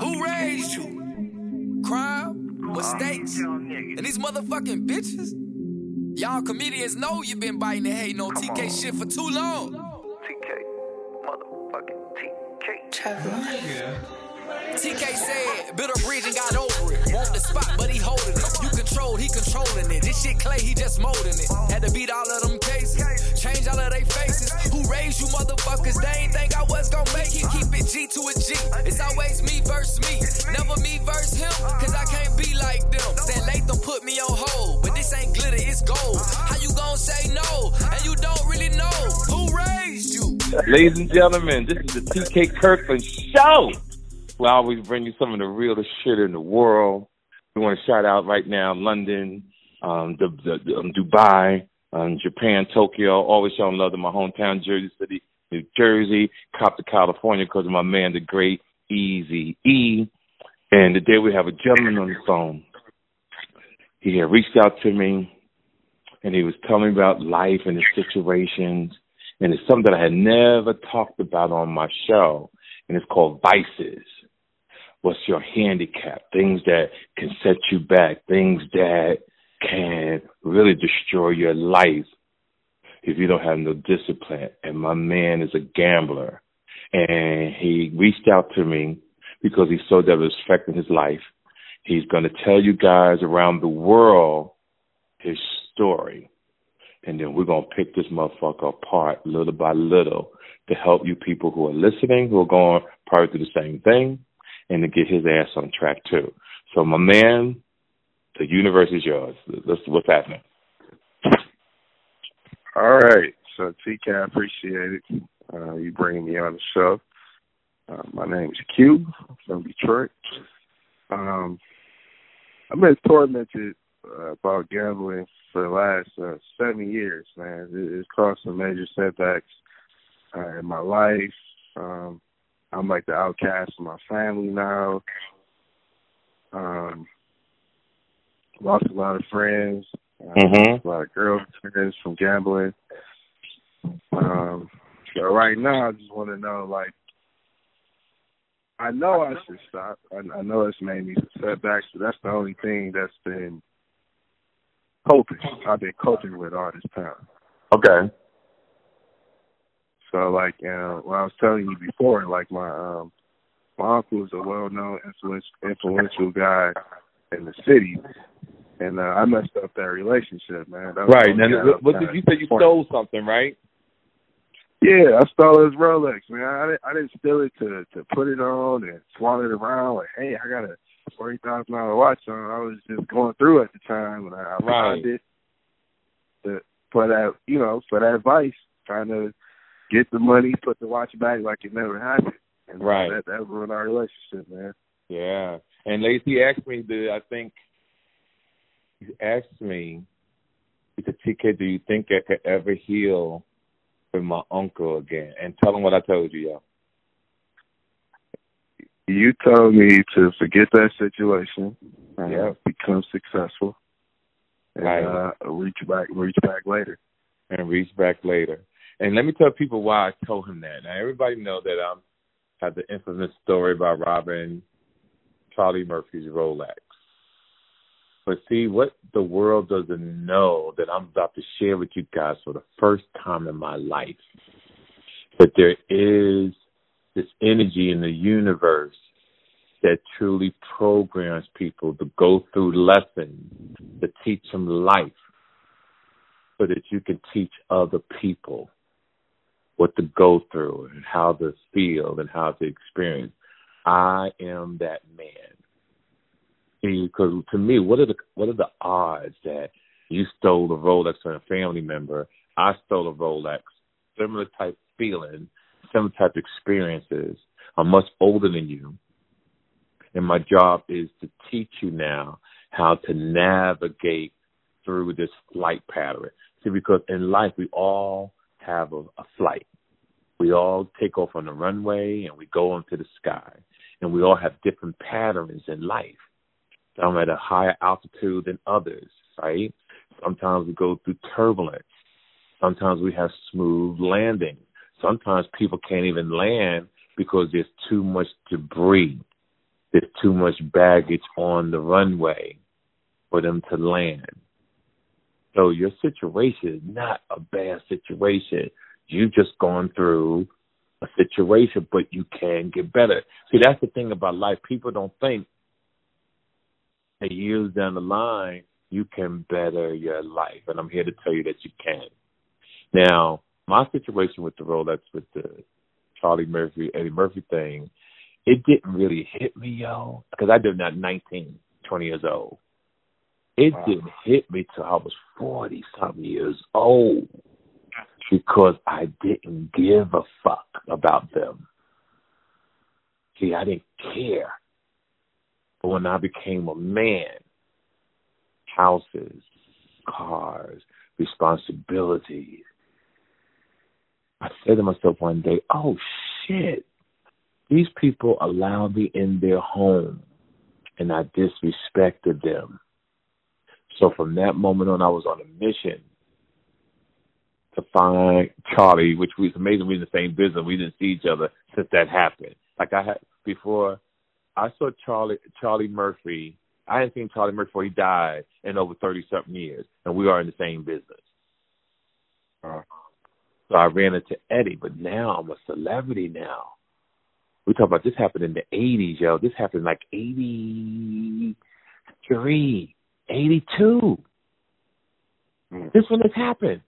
Who raised you? Crime? Mistakes? And these motherfucking bitches? Y'all comedians know you been biting and hating on TK shit for too long. TK. Motherfucking TK. Yeah. TK said, built a bridge and got over it. Want the spot, but he holding it. You controlled, he controlling it. This shit clay, he just molding it. Had to beat all of them cases, change all of they faces. Who raised you motherfuckers? They ain't think I was gonna make it. Keep it G to a G. It's always me versus me. Never me versus him, cause I can't be like them. Said Latham put me on hold, but this ain't glitter, it's gold. How you gonna say no? And you don't really know who raised you. Ladies and gentlemen, this is the TK Kirkland Show. We always bring you some of the realest shit in the world. We want to shout out right now London, um, the, the, um, Dubai, um, Japan, Tokyo. Always showing love to my hometown, Jersey City, New Jersey, Compton California because of my man, the great Easy E. And today we have a gentleman on the phone. He had reached out to me and he was telling me about life and his situations. And it's something that I had never talked about on my show. And it's called Vices. What's your handicap? Things that can set you back, things that can really destroy your life if you don't have no discipline. And my man is a gambler. And he reached out to me because he saw that it was affecting his life. He's going to tell you guys around the world his story. And then we're going to pick this motherfucker apart little by little to help you people who are listening, who are going probably through the same thing, and to get his ass on track too. So, my man, the universe is yours. That's what's happening. All right. So, TK, I appreciate it. Uh, you bringing me on the show. Uh, my name is Q. I'm from Detroit. Um, I've been tormented uh, about gambling for the last uh, seven years, man. It, it's caused some major setbacks uh, in my life. Um, I'm like the outcast of my family now. Um, lost a lot of friends. Uh, Mm-hmm. A lot of girlfriends from gambling. Um, so right now, I just want to know, like, I know I should stop. I, I know it's made me some setbacks, but that's the only thing that's been coping. I've been coping with all this time. Okay. So like uh what I was telling you before, like my um my uncle is a well known influence influential guy in the city. And uh, I messed up that relationship, man. That Right. Now, what, what did you say? You stole something, right? Yeah, I stole his Rolex, man. I didn't, I didn't steal it to to put it on and flaunt it around. Like, hey, I got a forty thousand dollar watch on. I was just going through at the time, and I, I Right. found it to, for that, you know, for that advice, trying to get the money, put the watch back like it never happened. And Right. that that ruined our relationship, man. Yeah. And Lacey asked me, do I think he asked me, he said, TK, do you think I could ever heal with my uncle again? And tell him what I told you, yo. You told me to forget that situation, uh, Yeah. become successful, and Right. uh, reach back, reach back later. and reach back later. And let me tell people why I told him that. Now everybody know that I'm had the infamous story about robbing Charlie Murphy's Rolex. But see what the world doesn't know that I'm about to share with you guys for the first time in my life. That there is this energy in the universe that truly programs people to go through lessons to teach them life so that you can teach other people what to go through and how to feel and how to experience. I am that man. Because to me, what are the what are the odds that you stole a Rolex from a family member? I stole a Rolex, similar type feeling, similar type experiences. I'm much older than you, and my job is to teach you now how to navigate through this flight pattern. See, because in life we all have a, a flight. We all take off on the runway and we go into the sky. And we all have different patterns in life. Some at a higher altitude than others, right? Sometimes we go through turbulence. Sometimes we have smooth landing. Sometimes people can't even land because there's too much debris. There's too much baggage on the runway for them to land. So your situation is not a bad situation. You've just gone through a situation, but you can get better. See, that's the thing about life. People don't think that years down the line you can better your life, and I'm here to tell you that you can. Now, my situation with the Rolex, with the Charlie Murphy, Eddie Murphy thing, it didn't really hit me, yo, because I did not 19, 20 years old. It wow. didn't hit me till I was 40 some years old because I didn't give a fuck about them. See, I didn't care. But when I became a man, houses, cars, responsibilities, I said to myself one day, oh shit, these people allowed me in their home and I disrespected them. So from that moment on, I was on a mission to find Charlie, which was amazing. We in the same business. We didn't see each other since that happened. Like I had before, I saw Charlie Charlie Murphy. I hadn't seen Charlie Murphy before he died in over thirty something years, and we are in the same business. Uh, so I ran into Eddie, but now I'm a celebrity now. We talk about this happened in the 80s, yo. This happened like 83, 82. Mm. This one has happened.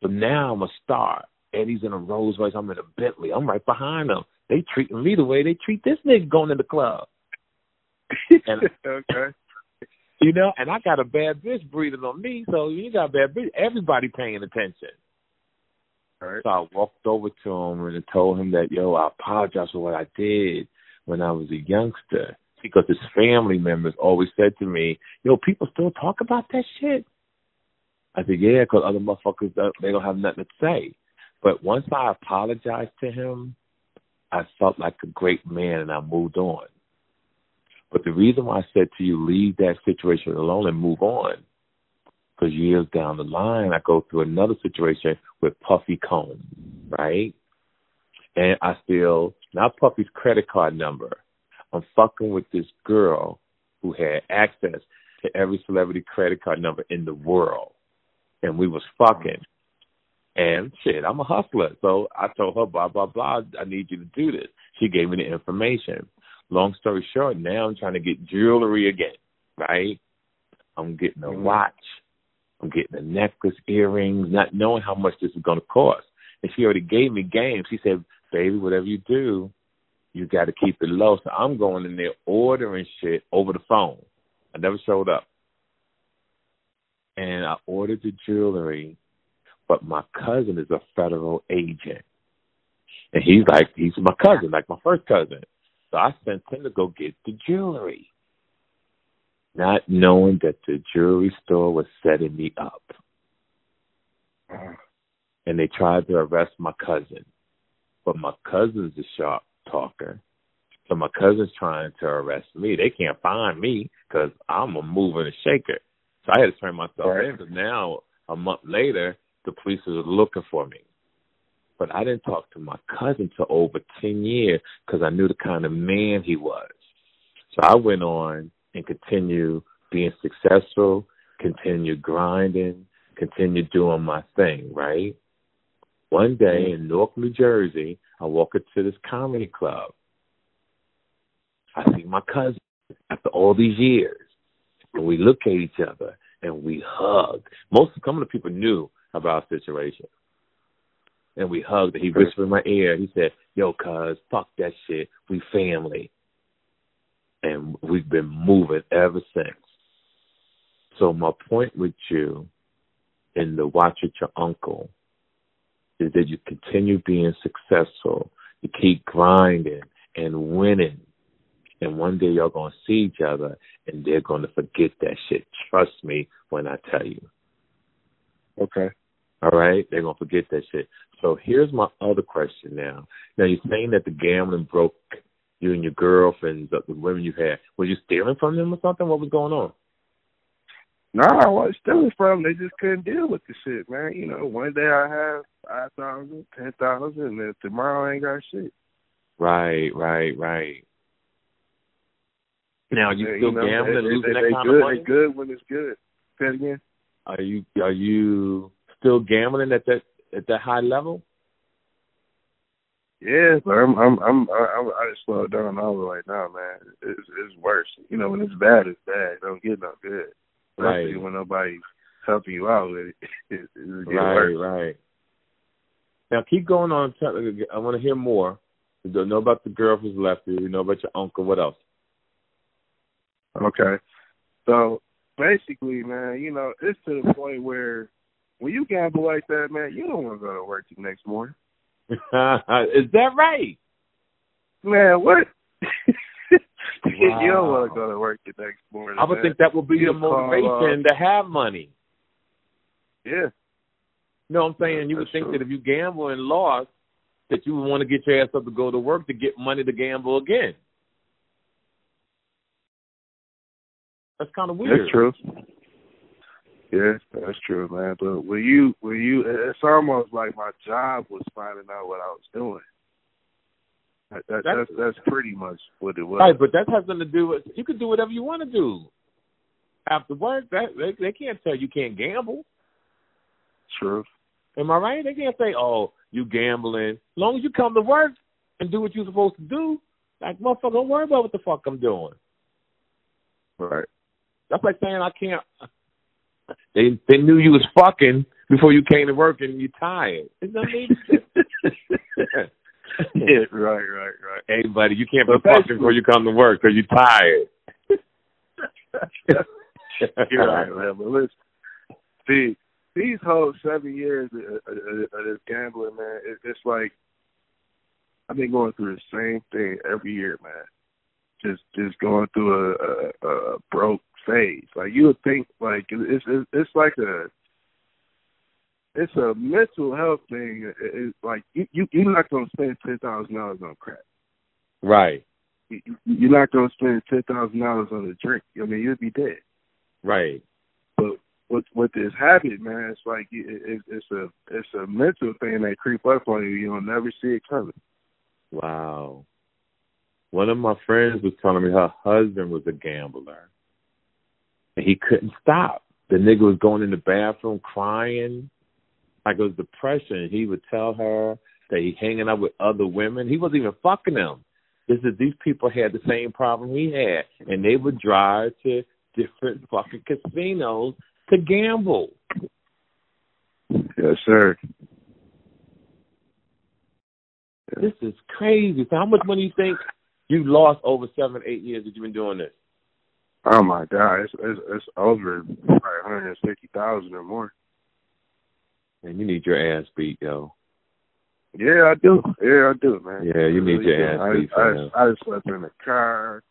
But now I'm a star. Eddie's in a Rolls Royce. I'm in a Bentley. I'm right behind them. They treating me the way they treat this nigga going to the club. And, okay. You know, and I got a bad bitch breathing on me, so you got a bad bitch. Everybody paying attention. Right. So I walked over to him and told him that, yo, I apologize for what I did when I was a youngster. Because his family members always said to me, yo, people still talk about that shit. I said, yeah, because other motherfuckers, don't, they don't have nothing to say. But once I apologized to him, I felt like a great man and I moved on. But the reason why I said to you, leave that situation alone and move on, because years down the line, I go through another situation with Puffy Combs, right? And I still, not Puffy's credit card number. I'm fucking with this girl who had access to every celebrity credit card number in the world. And we was fucking. And shit, I'm a hustler. So I told her, blah, blah, blah, I need you to do this. She gave me the information. Long story short, now I'm trying to get jewelry again, right? I'm getting a mm-hmm. watch. I'm getting a necklace, earrings, not knowing how much this is going to cost. And she already gave me game. She said, baby, whatever you do, you got to keep it low. So I'm going in there ordering shit over the phone. I never showed up. And I ordered the jewelry, but my cousin is a federal agent. And he's like, he's my cousin, like my first cousin. So I sent him to go get the jewelry, not knowing that the jewelry store was setting me up. Mm. And they tried to arrest my cousin. But my cousin's a sharp talker. So my cousin's trying to arrest me. They can't find me because I'm a mover and shaker. So I had to turn myself right. in because now, a month later, the police are looking for me but I didn't talk to my cousin for over 10 years because I knew the kind of man he was. So I went on and continued being successful, continued grinding, continued doing my thing, right? One day mm-hmm. in Newark, New Jersey, I walk into this comedy club. I see my cousin after all these years. And we look at each other and we hug. Most some of the people knew about our situation and we hugged. And He whispered in my ear. He said, "Yo, cuz, fuck that shit. We family." And we've been moving ever since. So my point with you in the watch with your uncle is that you continue being successful. You keep grinding and winning. And one day y'all gonna see each other and they're gonna forget that shit. Trust me when I tell you. Okay. All right, they're gonna forget that shit. So here's my other question now. Now you're saying that the gambling broke you and your girlfriends, the women you had. Were you stealing from them or something? What was going on? Nah, I was stealing from them. They just couldn't deal with the shit, man. You know, one day I have five thousand, ten thousand, and then tomorrow I ain't got shit. Right, right, right. Now you Yeah, still you know, gambling they, losing they, that they kind good, of money? They good when it's good. Say it again. Are you are you still gambling at that at that high level? Yeah, but I'm I'm I'm I'm I just slowed down all right now, man. It's it's worse. You know, when it's bad, it's bad. It don't get no good. Especially Right. when nobody's helping you out with it. it, Right, worse. right. Now keep going on. I want to hear more. We don't know about the girl who's left you. We know about your uncle. What else? Okay. So basically, man, you know, it's to the point where when you gamble like that, man, you don't want to go to work the next morning. Is that right? Man, what? you don't want to go to work the next morning. I would man. think that would be You call, uh, motivation to have money. Yeah. No, I'm saying you would think true. that if you gamble and lost, that you would want to get your ass up to go to work to get money to gamble again. That's kind of weird. That's true. Yeah, that's true, man. But when you, when you, it's almost like my job was finding out what I was doing. That, that, That's- that's that's pretty much what it was. Right, but that has nothing to do with you can do whatever you want to do after work. That they, they can't tell you can't gamble. True. Am I right? They can't say, "Oh, you gambling." As long as you come to work and do what you're supposed to do, like motherfucker, don't worry about what the fuck I'm doing. Right. That's like saying I can't. They they knew you was fucking before you came to work and you're tired. Isn't that mean? yeah. Right. Right. Right. hey, buddy, you can't be fucking before you come to work because you're tired. You're right, man. But listen, see, these whole seven years of, of, of this gambling, man, it, it's like I've been going through the same thing every year, man. Just, just going through a, a, a broke phase. Like you would think, like it's, it's, it's like a, it's a mental health thing. It, it's like you, you, you're not gonna spend ten thousand dollars on crack. Right, You, you- you're not gonna spend ten thousand dollars on a drink. I mean, you'd be dead. right. But with with this habit, man, it's like it, it, it's a it's a mental thing that creep up on you. You'll never see it coming. Wow. One of my friends was telling me her husband was a gambler. And he couldn't stop. The nigga was going in the bathroom crying. Like it was depression. He would tell her that he hanging out with other women. He wasn't even fucking them. It's that these people had the same problem he had. And they would drive to different fucking casinos to gamble. Yes, sir. This is crazy. So how much money you think you lost over seven, eight years that you've been doing this? Oh my God, it's it's, it's over probably one hundred fifty thousand or more. Man, you need your ass beat, yo. Yeah, I do. Yeah, I do, man. Yeah, you need I your ass beat that. I, I just slept in the car,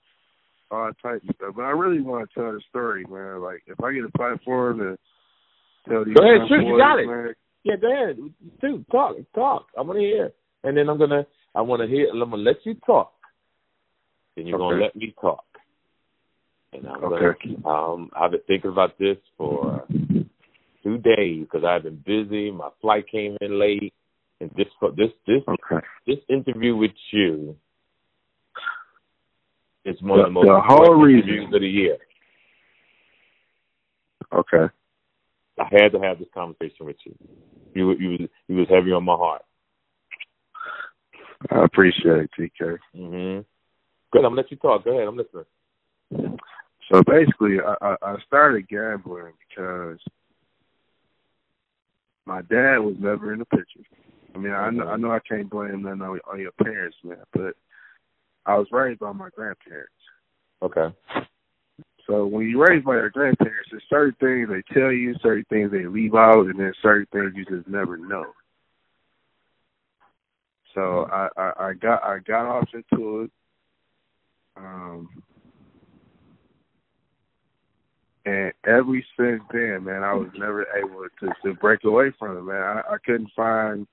all types of stuff. But I really want to tell the story, man. Like if I get a platform to tell these Go ahead, shoot, you got it. man, Yeah, go ahead. Dude, talk, talk. I want to hear. And then I'm gonna, I want to hear. I'm gonna let you talk. Then you're gonna let me talk. And I'm Okay. gonna, um, I've been thinking about this for two days because I've been busy. My flight came in late, and this, this, this, Okay. this interview with you is one of the The- most the whole important reason. interviews of the year. Okay. I had to have this conversation with you. You, you, was- you was heavy on my heart. I appreciate it, TK. hmm Good. I'm gonna let you talk. Go ahead. I'm listening. So basically, I, I started gambling because my dad was never in the picture. I mean, I know, I know I can't blame them on, on your parents, man, but I was raised by my grandparents. Okay. So when you're raised by your grandparents, there's certain things they tell you, certain things they leave out, and then certain things you just never know. So I, I, I got I got off into it. Um and every since then, man, I was never able to to break away from it, man. I, I couldn't find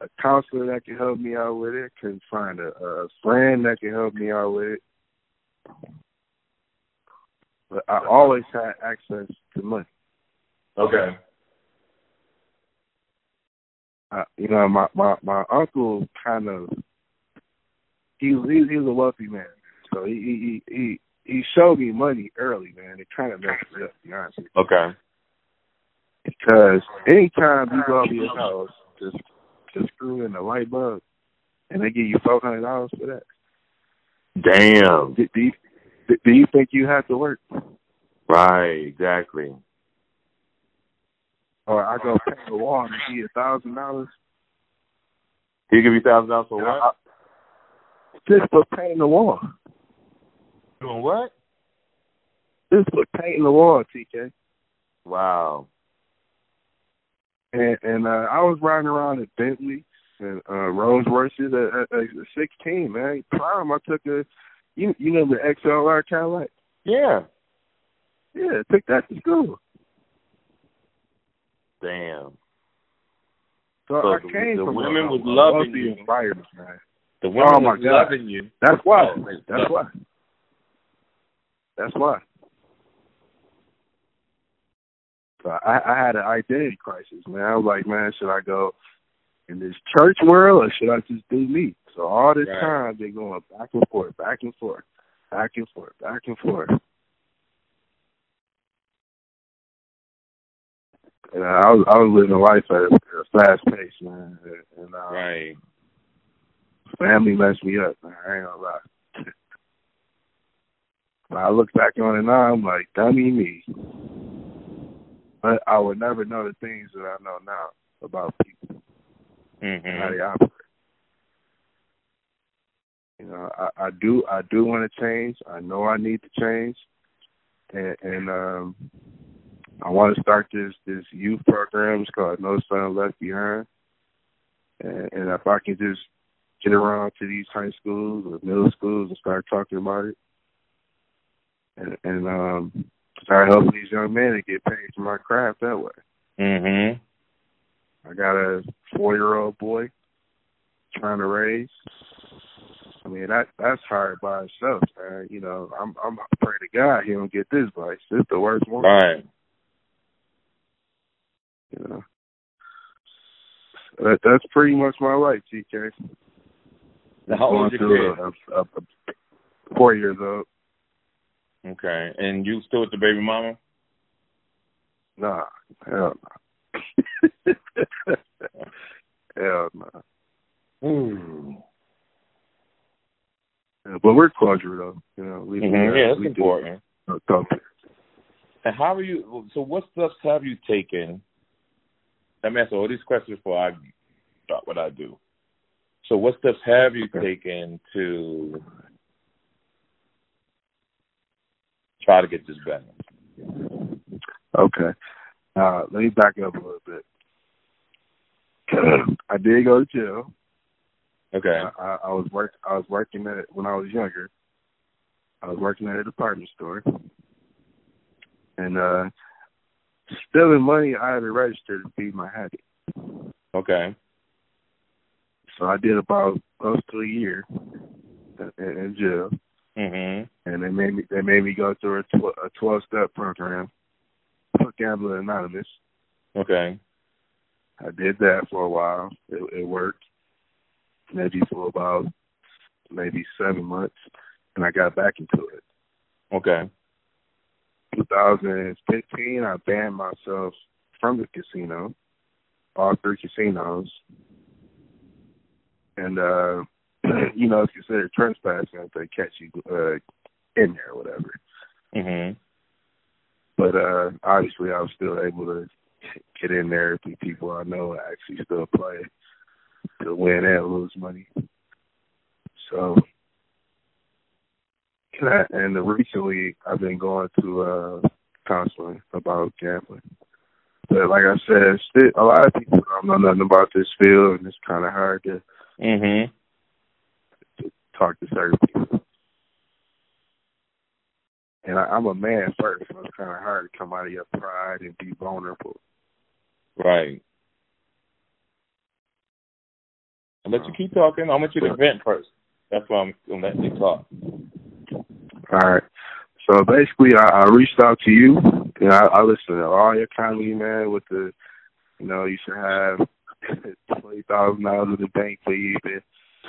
a counselor that could help me out with it. Couldn't find a, a friend that could help me out with it. but I always had access to money. Okay. Uh, you know, my my my uncle kind of he was he, he was a wealthy man, so he he he he showed me money early, man. It kind of messed me up, to be honest. With you. Okay. Because anytime you go to your house, just just screw in the light bulb, and they give you four hundred dollars for that. Damn. Do, do you do you think you have to work? Right. Exactly. Or I go paint the wall and give you a thousand dollars He give you thousand dollars for what? just for painting the wall. Doing what? Just for painting the wall, TK. Wow. And and uh, I was riding around in Bentley and uh Rolls Royces at, at, at sixteen, man. Prime I took a you you know the XLR Cadillac? Yeah. Yeah, took that to school. Damn. So, So I the- came the from women was loving you. environment, man. The women Oh, was God. loving you. That's why. Oh, That's why. That's why. So I, I had an identity crisis, man. I was like, man, should I go in this church world or should I just do me? So all this Right. time been going back and forth, back and forth, back and forth, back and forth. And I was I was living a life at a, at a fast pace, man. And uh, Right. family messed me up, man. I ain't gonna lie. When I look back on it now, I'm like, dummy me. But I would never know the things that I know now about people and how Mhm. they operate. You know, I, I do I do want to change. I know I need to change, and, and um, I want to start this this youth program. It's called No Son Left Behind, and, and if I can just get around to these high schools or middle schools and start talking about it, and, and um, start helping these young men to get paid for my craft that way. Mhm. I got a four year old boy trying to raise. I mean that that's hard by itself, man. You know, I'm I'm pray to God he don't get this vice. It's the worst one. Right. You know. That that's pretty much my life, TK. Now, how old is your kid? a, a, a, four years old. Okay. And you still with the baby mama? Nah, hell no. hell no. Ooh. Yeah, but we're cordial though. You know, we, Mhm. we, Yeah, that's we do, important. uh. And how are you? So, what steps have you taken? Let me answer all these questions before I start what I do. So, what steps have you Okay. taken to try to get this better? Okay. Uh, let me back up a little bit. I did go to jail. Okay. I, I, I was work. I was working at when I was younger. I was working at a department store, and uh stealing money out of the register to be my habit. Okay. So I did about close to a year in, in jail, Mhm. and they made me they made me go through a, tw- a twelve step program for Gambling Anonymous. Okay. I did that for a while. It, it worked, maybe for about maybe seven months, and I got back into it. Okay. 2015, I banned myself from the casino, all three casinos, and uh, you know it's considered trespassing if they catch you uh, in there or whatever. Mhm. But uh, obviously, I was still able to get in there with people I know actually still play to win and lose money. So, and, I, and recently I've been going to uh, counseling about gambling. But like I said, still, a lot of people don't know nothing about this field, and it's kind of hard to, Mhm. Talk to certain people. And I, I'm a man first, so it's kind of hard to come out of your pride and be vulnerable. Right. I'll let you keep talking. I want you to vent first. That's why I'm gonna let you talk. All right. So basically, I, I reached out to you. Know, I, I listened to all your comedy, man. With the, you know, you should have twenty thousand dollars in the bank for you to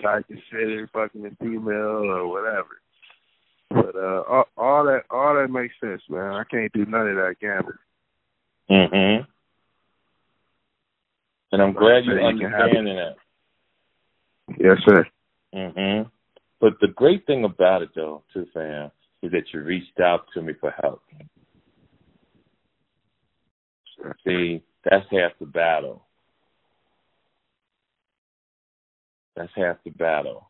try to consider fucking a female or whatever. But uh, all, all that, all that makes sense, man. I can't do none of that gambling. Mhm. And I'm glad you're you can have understanding that. Yes, sir. Mhm. But the great thing about it, though, too, fam, is that you reached out to me for help. Sure. See, that's half the battle. That's half the battle.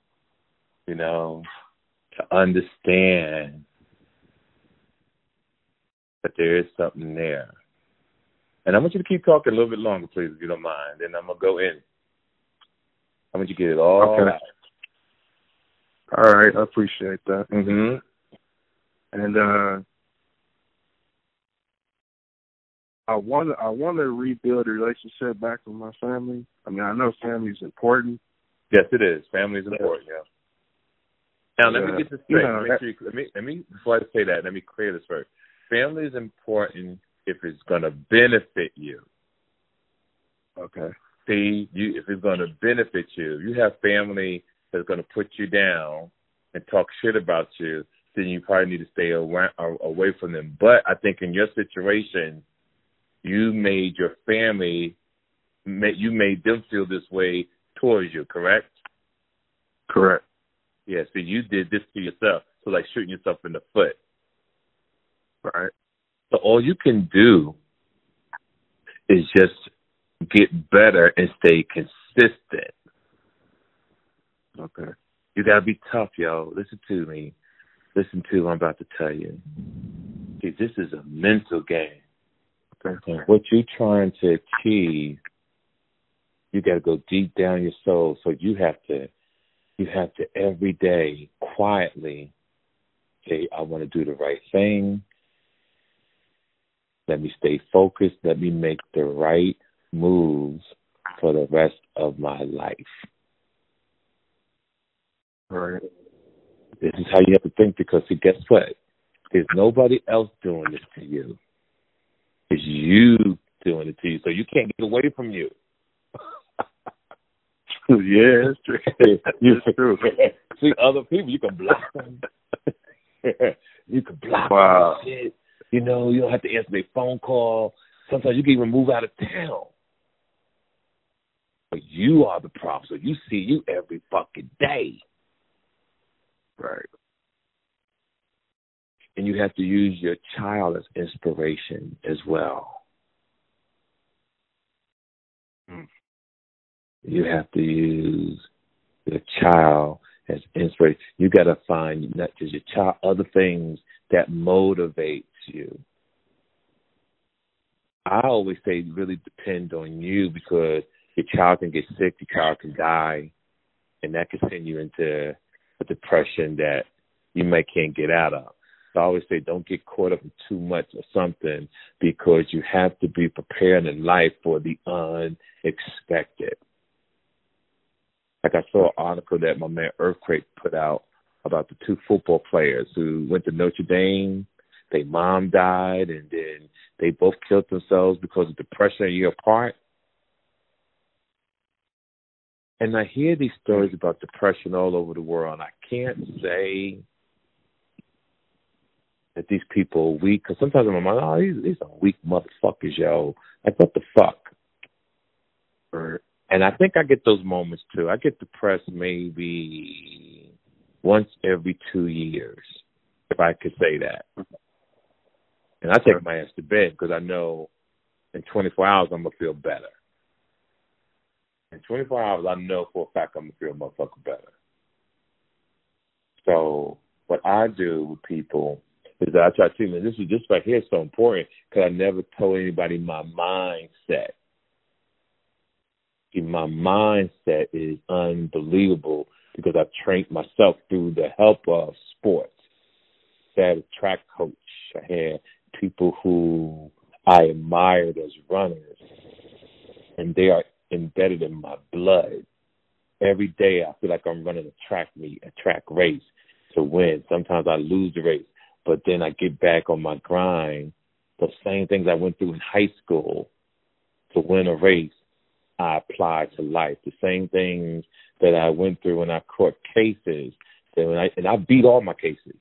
You know, to understand that there is something there. And I want you to keep talking a little bit longer, please, if you don't mind. And I'm gonna go in. I want you to get it all Okay. out. All right, I appreciate that. Mm-hmm. And uh I want to I want to rebuild a relationship back with my family. I mean, I know family is important. Yes, it is. Family is important. Yeah. Now let Yeah. me get this straight. know, Make sure you, let me let me before I say that, let me clear this first. Family is important if it's going to benefit you. Okay. See, you if it's going to benefit you, you have family that's going to put you down and talk shit about you. Then you probably need to stay away, away from them. But I think in your situation, you made your family, you made them feel this way towards you. Correct? Correct. Yeah, so you did this to yourself. So like shooting yourself in the foot. Right. So all you can do is just get better and stay consistent. Okay. You gotta be tough, yo. Listen to me. Listen to what I'm about to tell you. See, this is a mental game. Okay. And what you're trying to achieve, you gotta go deep down your soul. So you have to you have to every day quietly say, I want to do the right thing. Let me stay focused. Let me make the right moves for the rest of my life. Right. This is how you have to think because see, guess what? There's nobody else doing this to you. It's you doing it to you. So you can't get away from you. yeah, that's true. you true. see other people, you can block them. you can block Wow. them. Shit. You know, you don't have to answer their phone call. Sometimes you can even move out of town. But you are the problem. So you see you every fucking day. Right. And you have to use your child as inspiration as well. Mm. You have to use your child as inspiration. You got to find not just your child, other things that motivates you. I always say really depend on you because your child can get sick, your child can die, and that can send you into a depression that you might can't get out of. So I always say don't get caught up in too much of something because you have to be prepared in life for the unexpected. Like I saw an article that my man Earthquake put out about the two football players who went to Notre Dame. Their mom died, and then they both killed themselves because of depression a year apart. And I hear these stories about depression all over the world, and I can't say that these people are weak, because sometimes in my mind, oh, these, these are weak motherfuckers, yo. Like, what the fuck? Right. And I think I get those moments too. I get depressed maybe once every two years, if I could say that. And I take my ass to bed because I know in 24 hours I'm gonna feel better. In 24 hours, I know for a fact I'm gonna feel motherfucker better. So what I do with people is that I try to tell them this is this right here is so important because I never told anybody my mindset. See, my mindset is unbelievable because I've trained myself through the help of sports. I had a track coach. I had people who I admired as runners, and they are embedded in my blood. Every day I feel like I'm running a track meet, a track race to win. Sometimes I lose the race, but then I get back on my grind. The same things I went through in high school to win a race, I apply to life. The same things that I went through when I caught cases, when I and I beat all my cases.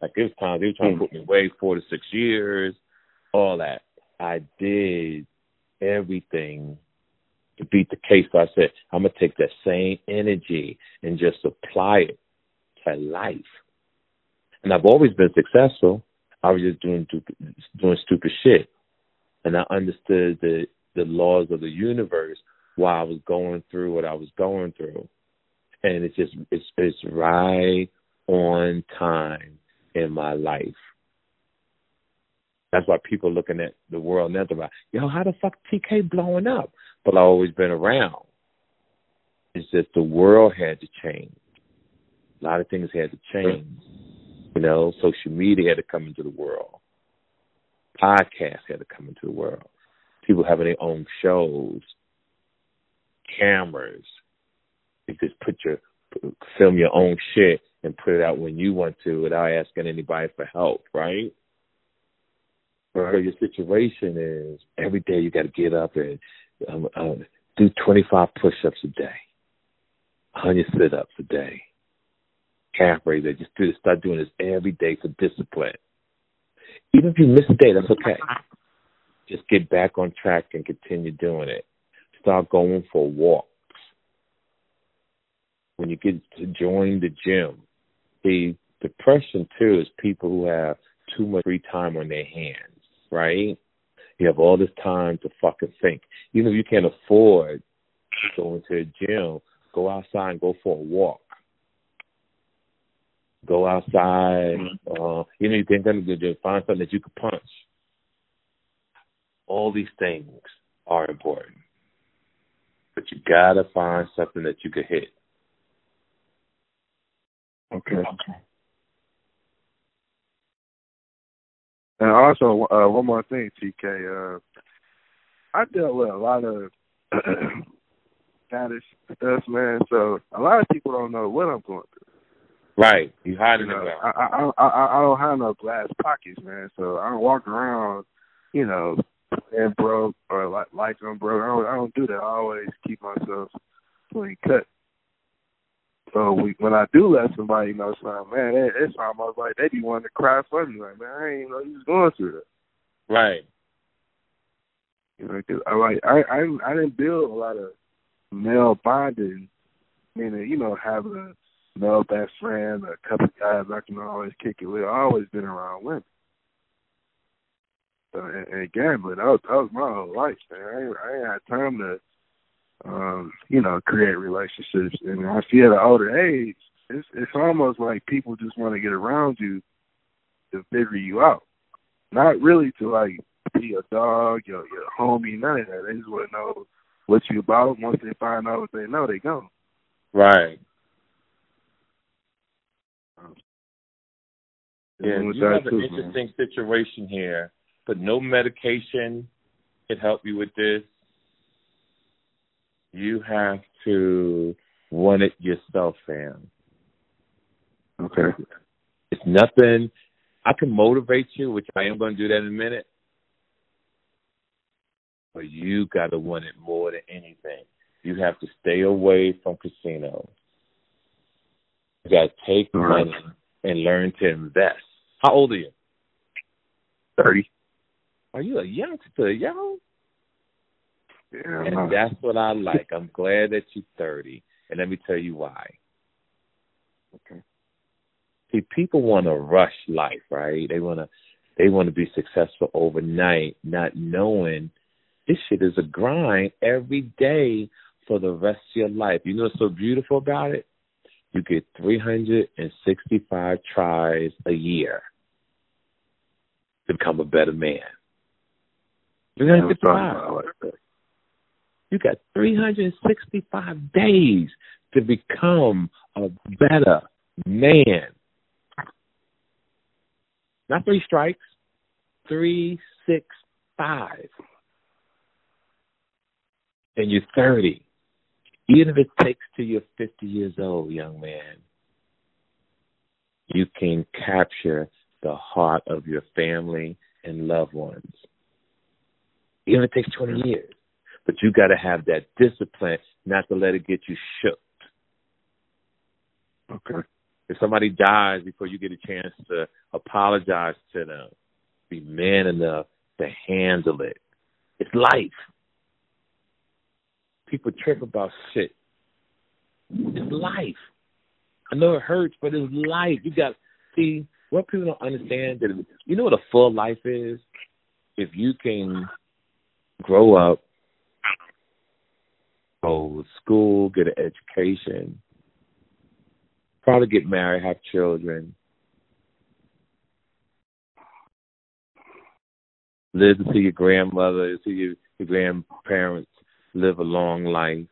Like was time they were trying to put me away four to six years, all that. I did everything to beat the case. So I said, I'm gonna take that same energy and just apply it to life. And I've always been successful. I was just doing doing stupid shit, and I understood the the laws of the universe while I was going through what I was going through, and it's just it's it's right on time in my life. That's why people looking at the world now about, yo, how the fuck TK blowing up? But I've always been around. It's just the world had to change. A lot of things had to change. You know, social media had to come into the world. Podcasts had to come into the world. People having their own shows, cameras. You just put your film your own shit and put it out when you want to without asking anybody for help, right? Or your situation is every day you got to get up and um, uh, do 25 push-ups a day, 100 sit-ups a day, calf raises. Just do start doing this every day for discipline. Even if you miss a day, that's okay. Just get back on track and continue doing it. Start going for walks. When you get to join the gym, the depression too is people who have too much free time on their hands, right? You have all this time to fucking think. Even if you can't afford going to a gym, go outside and go for a walk. Go outside. Mm-hmm. Uh, you know, you think I'm going to find something that you could punch. All these things are important, but you gotta find something that you could hit. Okay. Okay. And also, uh, one more thing, TK. Uh, I dealt with a lot of status stuff, man. So a lot of people don't know what I'm going through. Right, you hiding you know, it. I, I I I don't have no glass pockets, man. So I don't walk around, you know, and broke or like like I'm broke. I don't I don't do that. I always keep myself clean cut. So we, when I do let somebody know something, man, it, it's almost like they be wanting to cry for me. Like, man, I ain't know you was going through that. Right. You know, cause I like I I I didn't build a lot of male bonding, meaning you know having a male best friend, a couple of guys I can always kick it with. I always been around women. And, and gambling, that was, that was my whole life, man. I ain't, I ain't had time to um, you know, create relationships. And I see at an older age, it's it's almost like people just want to get around you to figure you out. Not really to like be a dog, your your homie, none of that. They just want to know what you about. Once they find out what they know, they go. Right. Um, yeah, you have an interesting man. situation here, but no medication can help you with this you have to want it yourself, fam. Okay. It's nothing. I can motivate you, which I am going to do that in a minute. But you got to want it more than anything. You have to stay away from casinos. You got to take money and learn to invest. How old are you? Thirty. Are you a youngster, yo? Yeah, and that's what I like. I'm glad that you're 30, and let me tell you why. Okay. See, people want to rush life, right? They want to, they want to be successful overnight, not knowing this shit is a grind every day for the rest of your life. You know what's so beautiful about it? You get 365 tries a year to become a better man. 365. You got 365 days to become a better man. Not three strikes, three, six, five. And you're 30. Even if it takes till you're 50 years old, young man, you can capture the heart of your family and loved ones. Even if it takes 20 years. But you got to have that discipline not to let it get you shook. Okay. If somebody dies before you get a chance to apologize to them, be man enough to handle it. It's life. People trip about shit. It's life. I know it hurts, but it's life. You got see what people don't understand that you know what a full life is. If you can grow up, go to school, get an education, probably get married, have children, live to see your grandmother, see your, your grandparents live a long life.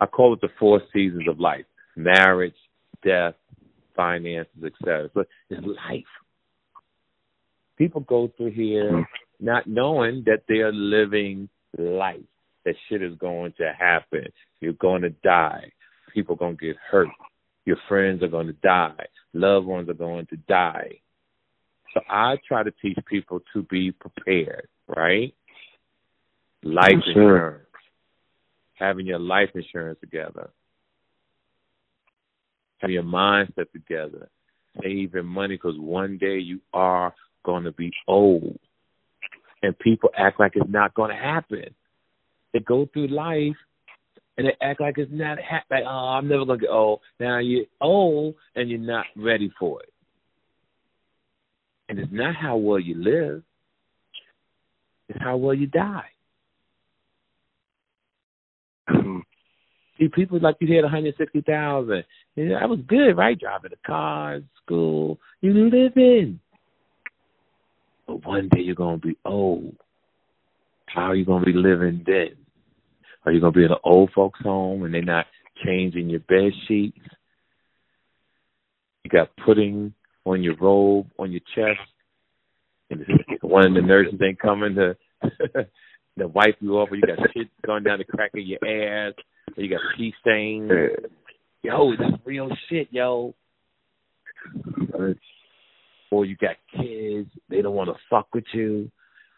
I call it the four seasons of life: marriage, death, finances, etc. But it's life. People go through here mm-hmm. Not knowing that they are living life. That shit is going to happen. You're going to die. People are going to get hurt. Your friends are going to die. Loved ones are going to die. So I try to teach people to be prepared, right? Life insurance. Having your life insurance together. Having your mindset together. Saving money because one day you are going to be old. And people act like it's not going to happen. They go through life and they act like it's not ha- like oh I'm never gonna get old. Now you're old and you're not ready for it. And it's not how well you live; it's how well you die. See, people like you had 160,000. Yeah, that was good, right? Driving a car, school, you living. But one day you're gonna be old. How are you gonna be living then? Are you gonna be in an old folks' home and they're not changing your bed sheets? You got pudding on your robe on your chest, and one of the nurses ain't coming to to wipe you off, or you got shit going down the crack of your ass, or you got pee stains. Yo, that's real shit, yo. Or you got kids, they don't want to fuck with you,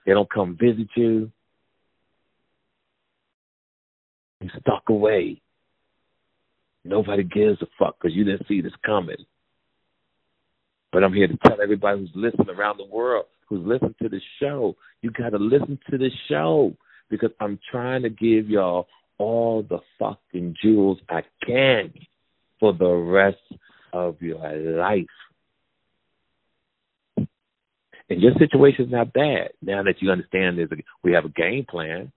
they don't come visit you. You stuck away. Nobody gives a fuck because you didn't see this coming. But I'm here to tell everybody who's listening around the world, who's listening to the show, you got to listen to the show because I'm trying to give y'all all the fucking jewels I can for the rest of your life. And your situation's not bad now that you understand there's a, we have a game plan.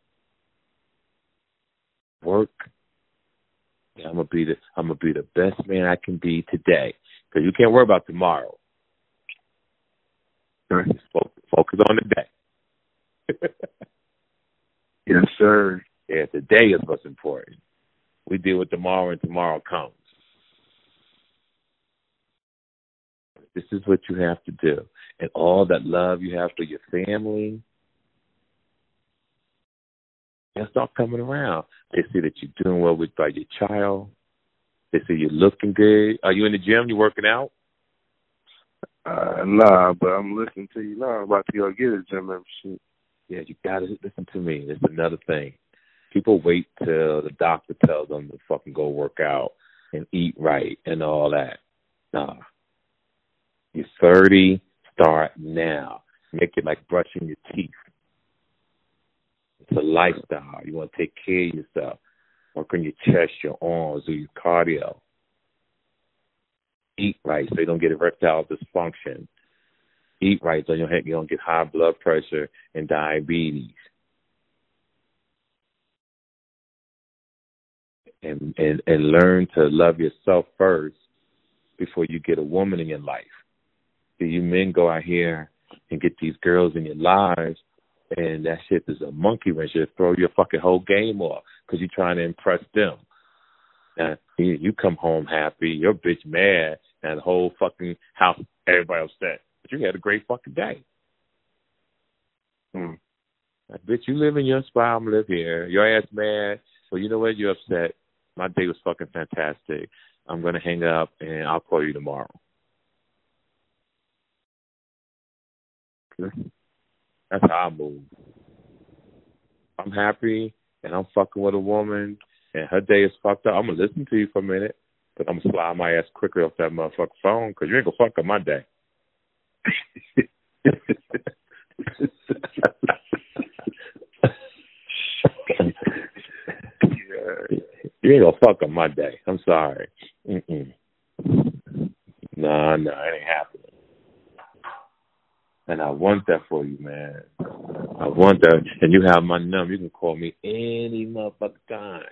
Work. I'm gonna be the I'm gonna be the best man I can be today because you can't worry about tomorrow. Just focus on the day. Yes, sir. yeah, today is what's important. We deal with tomorrow, and tomorrow comes. This is what you have to do, and all that love you have for your family. They'll start coming around. They see that you're doing well with by your child. They see you're looking good. Are you in the gym? You working out? Uh, nah, but I'm listening to you now. I'm about to go get a gym membership. Yeah, you gotta listen to me. It's another thing. People wait till the doctor tells them to fucking go work out and eat right and all that. Nah. You're thirty, start now. Make it like brushing your teeth. It's a lifestyle. You want to take care of yourself. Work on your chest, your arms, do your cardio. Eat right so you don't get erectile dysfunction eat right so you don't, get high blood pressure and diabetes. And, and and learn to love yourself first before you get a woman in your life. See, you men go out here and get these girls in your lives, and that shit is a monkey wrench. You throw your fucking whole game off because you're trying to impress them. Now, you, you come home happy, your bitch mad, and the whole fucking house, everybody upset but you had a great fucking day. Hmm. Like, bitch, you live in your spot, I'm live here. Your ass mad. So you know what? You're upset. My day was fucking fantastic. I'm gonna hang up and I'll call you tomorrow. That's how I move. I'm happy and I'm fucking with a woman and her day is fucked up. I'm gonna listen to you for a minute, but I'm gonna slide my ass quickly off that motherfucking phone because you ain't gonna fuck up my day. You ain't gonna fuck up my day. I'm sorry. Mm-mm. Nah, nah, it ain't happening. And I want that for you, man. I want that. And you have my number. You can call me any motherfucking time.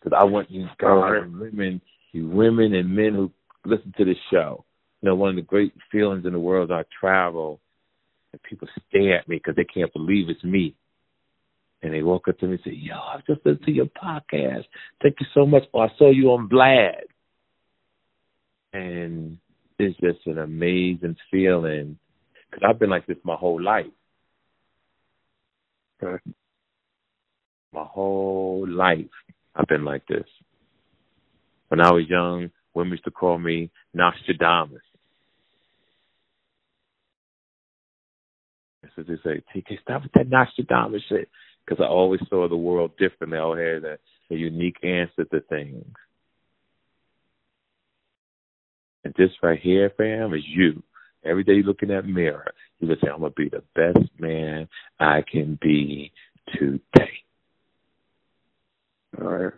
Because I want you guys women, you women and men who listen to this show. You know, one of the great feelings in the world is I travel and people stare at me because they can't believe it's me. And they walk up to me and say, Yo, I've just listened to your podcast. Thank you so much. Oh, I saw you on Vlad. And it's just an amazing feeling because I've been like this my whole life. Okay. My whole life, I've been like this. When I was young, women used to call me Nostradamus. So they say, TK, stop with that Nostradamus shit. Because I always saw the world differently. I always had a, a unique answer to things. And this right here, fam, is you. Every day you look in that mirror, you would say, I'm going to be the best man I can be today. All right.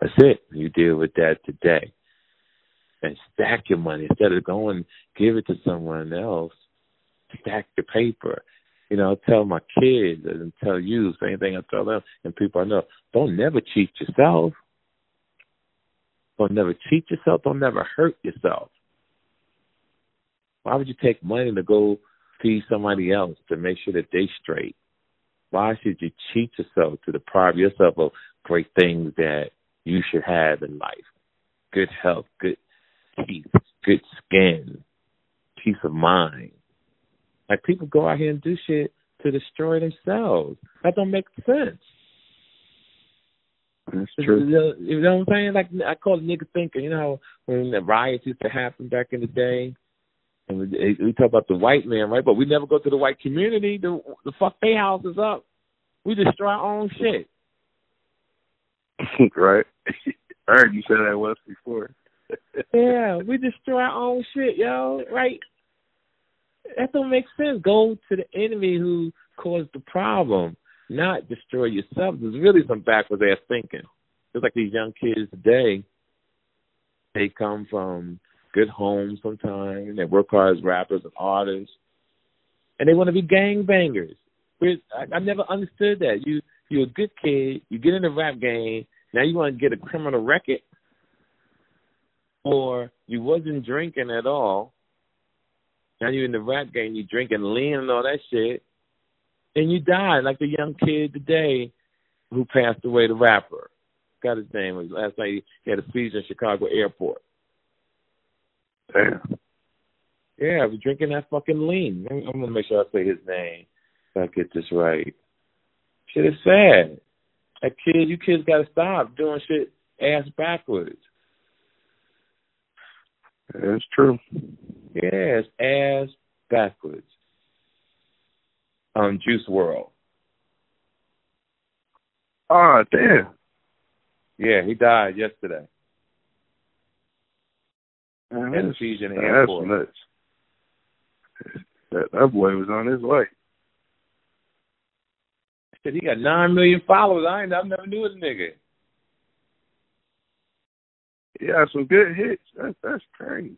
That's it. You deal with that today. And stack your money. Instead of going give it to someone else, stack your paper. You know, I tell my kids and tell you, same thing I tell them and people I know, don't never cheat yourself. Don't never cheat yourself. Don't never hurt yourself. Why would you take money to go feed somebody else to make sure that they straight? Why should you cheat yourself to deprive yourself of great things that you should have in life? Good health, good teeth, good skin, peace of mind. Like people go out here and do shit to destroy themselves. That don't make sense. That's true. You know what I'm saying? Like I call it nigga thinking. You know when the riots used to happen back in the day, and we, we talk about the white man, right? But we never go to the white community. The the fuck they houses up. We destroy our own shit. right. I heard you say that once before. yeah, we destroy our own shit, yo. Right. That don't make sense. Go to the enemy who caused the problem, not destroy yourself. There's really some backwards ass thinking. It's like these young kids today. They come from good homes sometimes. They work hard as rappers and artists, and they want to be gang bangers. I, I never understood that. You you're a good kid. You get in the rap game. Now you want to get a criminal record, or you wasn't drinking at all. Now you're in the rap game. You drinking lean and all that shit, and you die like the young kid today who passed away. The rapper, got his name. Last night he had a speech in Chicago airport. Damn. Yeah, I was drinking that fucking lean. I'm gonna make sure I say his name so I get this right. Shit is sad. That kid, you kids gotta stop doing shit ass backwards. That's true. Yes, ass backwards. Um, Juice WRLD. Oh damn. Yeah, he died yesterday. Man, Had a that's, seizure in the that's airport. nuts. That, that boy was on his way. Shit, he got nine million followers. I ain't, I never knew this nigga. He had some good hits. That's that's crazy.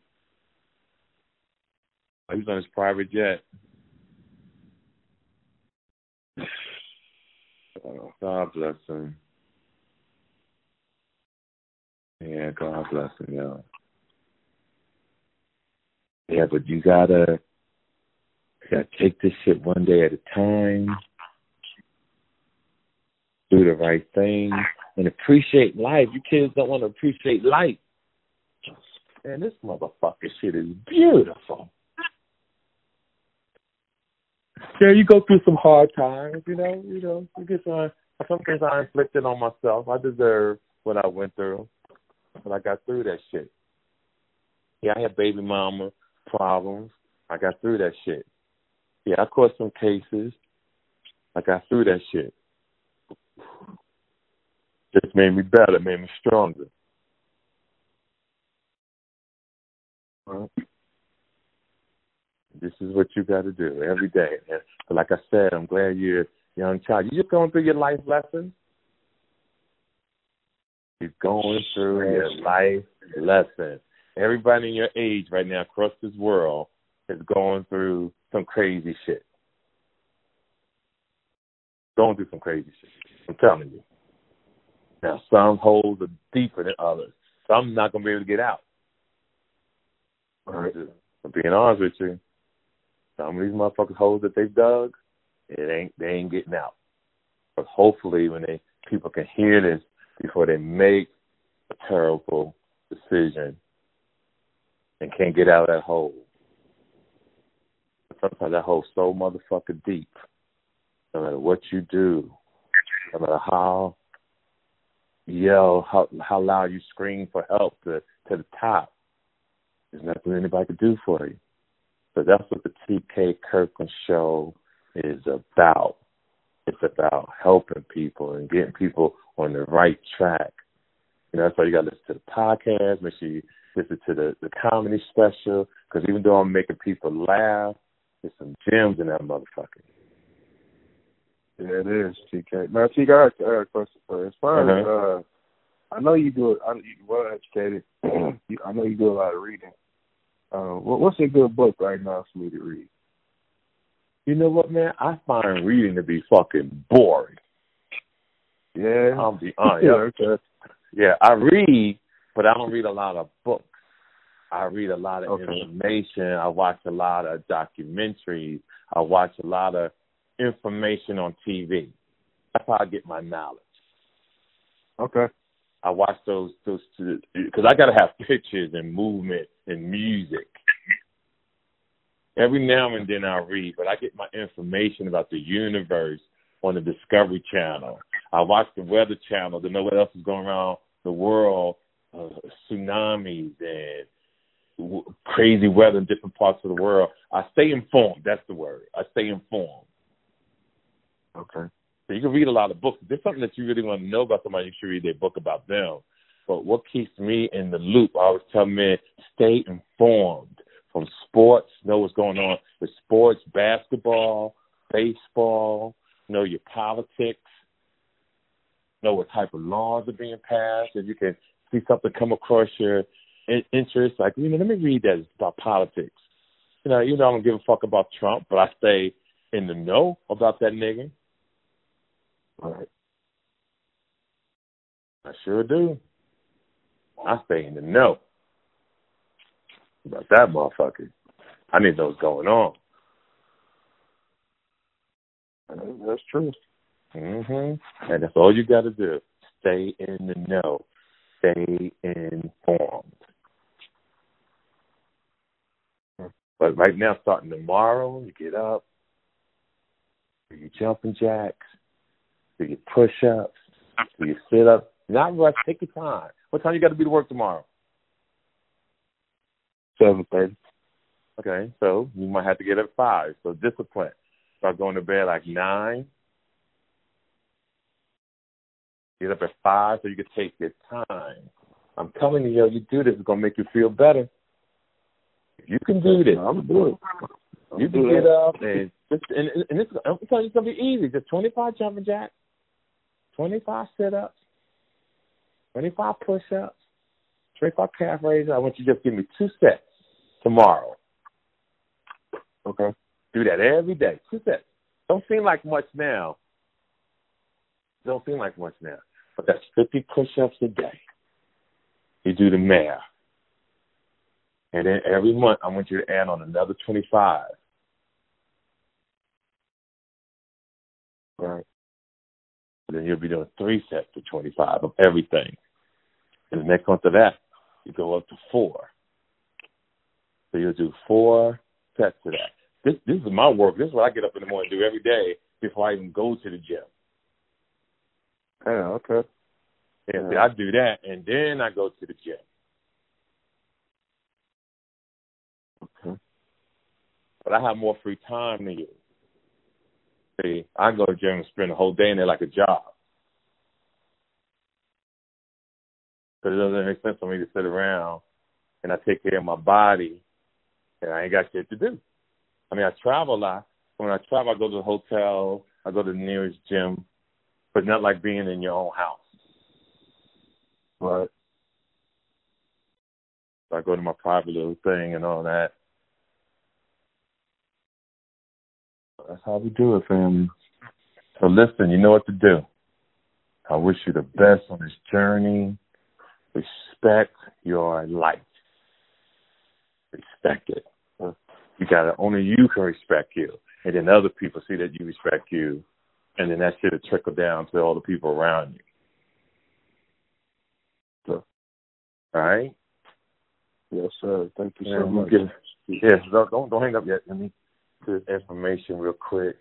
Oh, he was on his private jet. Oh, God bless him. Yeah, God bless him, yo. Yeah, but you gotta, you gotta take this shit one day at a time. Do the right thing and appreciate life. You kids don't want to appreciate life. Man, this motherfucker shit is beautiful. Yeah, you go through some hard times, you know, you know, you get some some things I inflicted on myself. I deserve what I went through. But I got through that shit. Yeah, I had baby mama problems. I got through that shit. Yeah, I caught some cases. I got through that shit. Just made me better, made me stronger. Right. This is what you got to do every day. And like I said, I'm glad you're a young child. You're just going through your life lessons. You're going through your life lessons. Everybody in your age right now across this world is going through some crazy shit. Going through some crazy shit. I'm telling you. Now, some holes are deeper than others. Some not going to be able to get out. Right. I'm being honest with you. Some of these motherfuckers holes that they've dug, it ain't they ain't getting out. But hopefully, when they people can hear this before they make a terrible decision and can't get out of that hole. Sometimes that hole's so motherfucking deep. No matter what you do, no matter how yell, how how loud you scream for help to to the top, there's nothing anybody can do for you. So that's what the TK Kirkland show is about. It's about helping people and getting people on the right track. You know, that's why you got to listen to the podcast. Make sure you listen to the, the comedy special. Because even though I'm making people laugh, there's some gems in that motherfucker. Yeah, it is, TK. Now, TK, I have a question for you. As far as, Uh-huh. uh, I know you do it, I, you're well educated. You- I know you do a lot of reading. Uh, what, what's a good book right now for me to read? You know what, man? I find reading to be fucking boring. Yeah. I'll be honest. yeah, okay. Yeah, I read, but I don't read a lot of books. I read a lot of Okay. information. I watch a lot of documentaries. I watch a lot of information on TV. That's how I get my knowledge. Okay. I watch those those because I got to have pictures and movement and music. Every now and then I read, but I get my information about the universe on the Discovery Channel. I watch the Weather Channel to know what else is going around the world, uh, tsunamis and w- crazy weather in different parts of the world. I stay informed. That's the word. I stay informed. Okay. So you can read a lot of books. If there's something that you really want to know about somebody, you should read their book about them. But what keeps me in the loop, I always tell men, stay informed from sports, know what's going on with sports, basketball, baseball, know your politics, know what type of laws are being passed. and you can see something come across your interest, like, you know, let me read that. It's about politics. You know, even though I don't give a fuck about Trump, but I stay in the know about that nigga. All right. I sure do. I stay in the know about that motherfucker. I need know what's going on. That's true. Mhm. And that's all you got to do. Stay in the know. Stay informed. But right now, starting tomorrow, you get up, do your jumping jacks, do your push-ups, do your sit-ups. Not rush. Take your time. What time you got to be to work tomorrow? Seven thirty. Okay, so you might have to get up at five. So discipline. Start going to bed like nine. Get up at five so you can take your time. I'm telling you, yo, you do this, it's gonna make you feel better. You can do this. I'm gonna do it. You can get up and just and, and this I'm telling you it's gonna be easy. Just twenty five jumping jacks, twenty five sit ups, twenty five push ups, twenty five calf raises. I want you to just give me two sets tomorrow. Okay. Do that every day. Two sets. Don't seem like much now. Don't seem like much now. But that's 50 push-ups a day. You do the math. And then every month, I want you to add on another 25. Right. Then you'll be doing three sets of 25 of everything. And the next month of that, you go up to four. So you'll do four sets of that. This this is my work. This is what I get up in the morning and do every day before I even go to the gym. Yeah. Okay. And Yeah. I do that, and then I go to the gym. Okay. But but I have more free time than you. See, I go to gym and spend the whole day in there like a job. Because it doesn't make sense for me to sit around and I take care of my body and I ain't got shit to do. I mean, I travel a lot. When I travel, I go to the hotel, I go to the nearest gym, but not like being in your own house. Right. I go to my private little thing and all that. That's how we do it, family. So listen, you know what to do. I wish you the best on this journey. Respect your life. Respect it. You gotta only you can respect you. And then other people see that you respect you. And then that shit will trickle down to all the people around you. So, all right? Yes, sir. Thank you so much. get- Yes, don't, don't don't hang up yet. Let me this information real quick.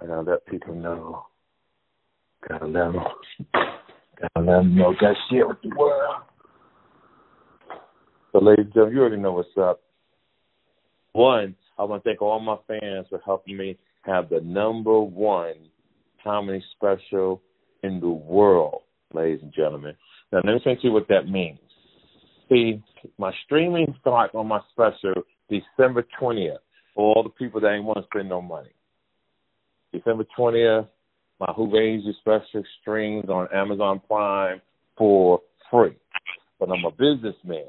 I gotta let people know. Gotta let them. Gotta let them know that shit with the world. So, ladies and gentlemen, you already know what's up. One, I want to thank all my fans for helping me have the number one comedy special in the world, ladies and gentlemen. Now, let me to you what that means. See, my streaming starts on my special December 20th for all the people that ain't want to spend no money. December 20th, my Who Raised Special streams on Amazon Prime for free. But I'm a businessman,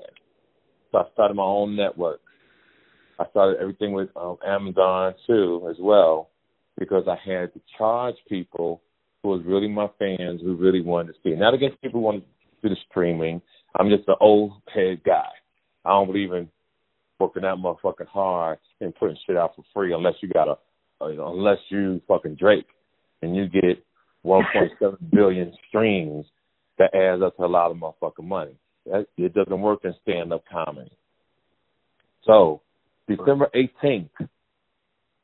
so I started my own network. I started everything with um, Amazon too, as well, because I had to charge people who was really my fans who really wanted to see. it. Not against people who wanted to do the streaming. I'm just an old head guy. I don't believe in working that motherfucking hard and putting shit out for free unless you got a, you know, unless you fucking Drake and you get 1.7 billion streams. That adds up to a lot of motherfucking money. That, it doesn't work in stand-up comedy. So, December 18th,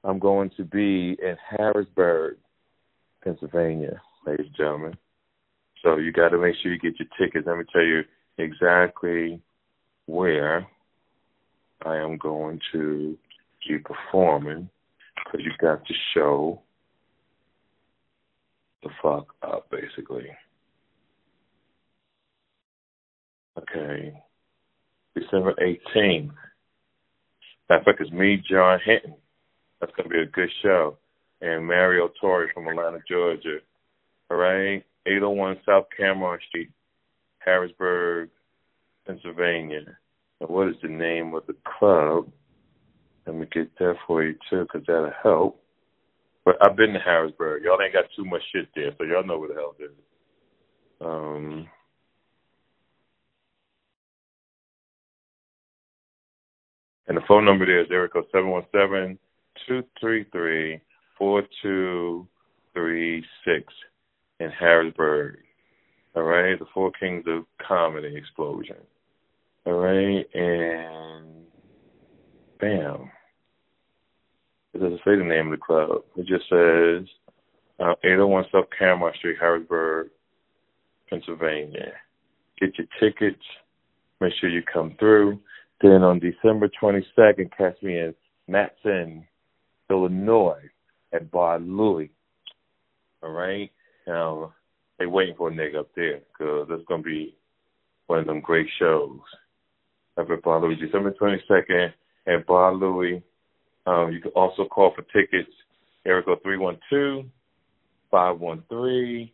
I'm going to be in Harrisburg, Pennsylvania, ladies and gentlemen. So you got to make sure you get your tickets. Let me tell you exactly where I am going to be performing because you got to show the fuck up, basically. Okay. December 18th. That fuck is me, John Hinton. That's going to be a good show. And Mario Torre from Atlanta, Georgia. All right? 801 South Cameron Street, Harrisburg, Pennsylvania. And what is the name of the club? Let me get that for you, too, because that'll help. But I've been to Harrisburg. Y'all ain't got too much shit there, so y'all know where the hell it is. Um, and the phone number there is seven one seven two three three four two three six in Harrisburg. All right, the Four Kings of Comedy Explosion. All right, and bam. It doesn't say the name of the club. It just says uh, 801 South Cameron Street, Harrisburg, Pennsylvania. Get your tickets. Make sure you come through. Then on December 22nd, catch me in Matteson, Illinois at Bar Louie. All right? Now, they waiting for a nigga up there because that's going to be one of them great shows. Up at Bar Louie, December 22nd at Bar Louie. Um, you can also call for tickets. Erico 312 513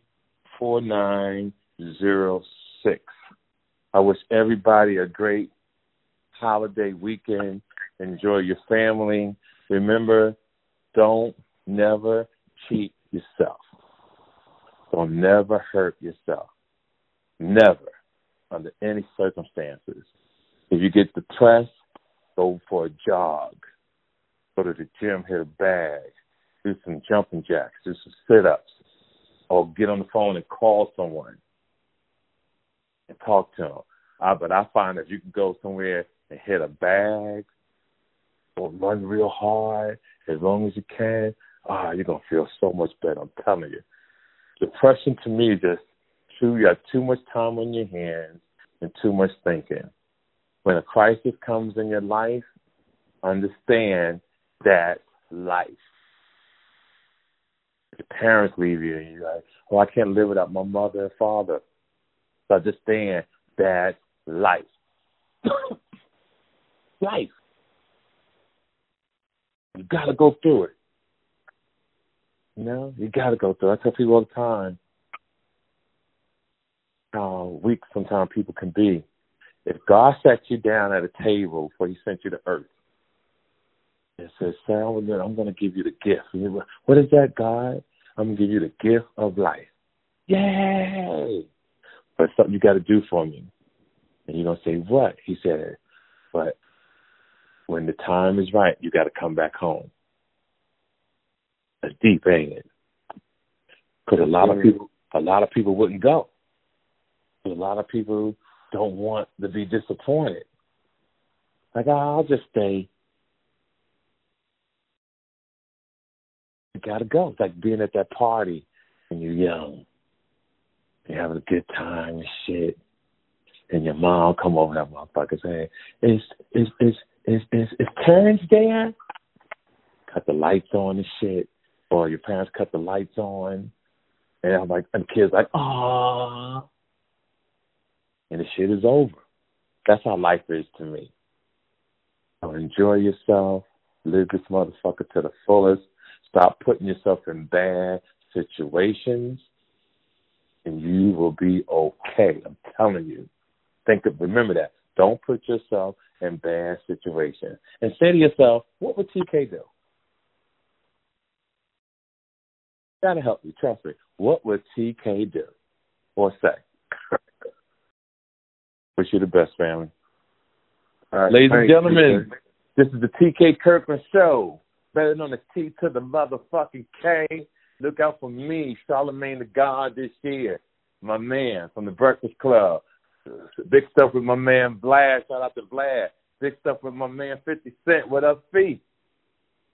4906. I wish everybody a great holiday weekend. Enjoy your family. Remember, don't never cheat yourself. Don't never hurt yourself. Never, under any circumstances. If you get depressed, go for a jog. Go to the gym, hit a bag, do some jumping jacks, do some sit ups, or get on the phone and call someone and talk to them. Uh, but I find that you can go somewhere and hit a bag or run real hard as long as you can, ah, you're gonna feel so much better. I'm telling you. Depression to me is just too you have too much time on your hands and too much thinking. When a crisis comes in your life, understand that life. Your parents leave you, and you're like, "Oh, I can't live without my mother and father." So understand that life. life. You got to go through it. You know, you got to go through. it. I tell people all the time how weak sometimes people can be. If God sat you down at a table before He sent you to earth, and says, "Sam, I'm going to give you the gift." What is that, God? I'm going to give you the gift of life. Yay! But something you got to do for me. And you're going to say, "What?" He said, "But when the time is right, you got to come back home." That's deep, ain't it? Because a lot of people, a lot of people wouldn't go. A lot of people don't want to be disappointed. Like, oh, I'll just stay. You gotta go. It's like being at that party when you're young. You're having a good time and shit. And your mom come over that motherfucker saying, Is is is is is is Terrence there? Cut the lights on and shit. Or your parents cut the lights on. And I'm like and the kids like, oh and the shit is over. That's how life is to me. So enjoy yourself, live this motherfucker to the fullest. Stop putting yourself in bad situations, and you will be okay. I'm telling you. Think of remember that. Don't put yourself in bad situations. And say to yourself, what would TK do? Gotta help you, trust me. What would TK do or say? Wish you the best, family. Right, Ladies and gentlemen, you. this is the TK Kirkland Show, better known as T to the motherfucking K. Look out for me, Charlemagne the God, this year. My man from the Breakfast Club. Big stuff with my man Vlad. Shout out to Vlad. Big stuff with my man 50 Cent. What up, Fee?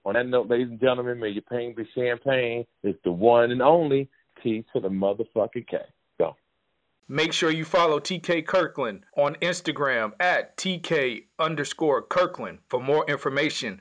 On that note, ladies and gentlemen, may your pain be champagne. It's the one and only T to the motherfucking K. Go. Make sure you follow TK Kirkland on Instagram at TK underscore Kirkland. For more information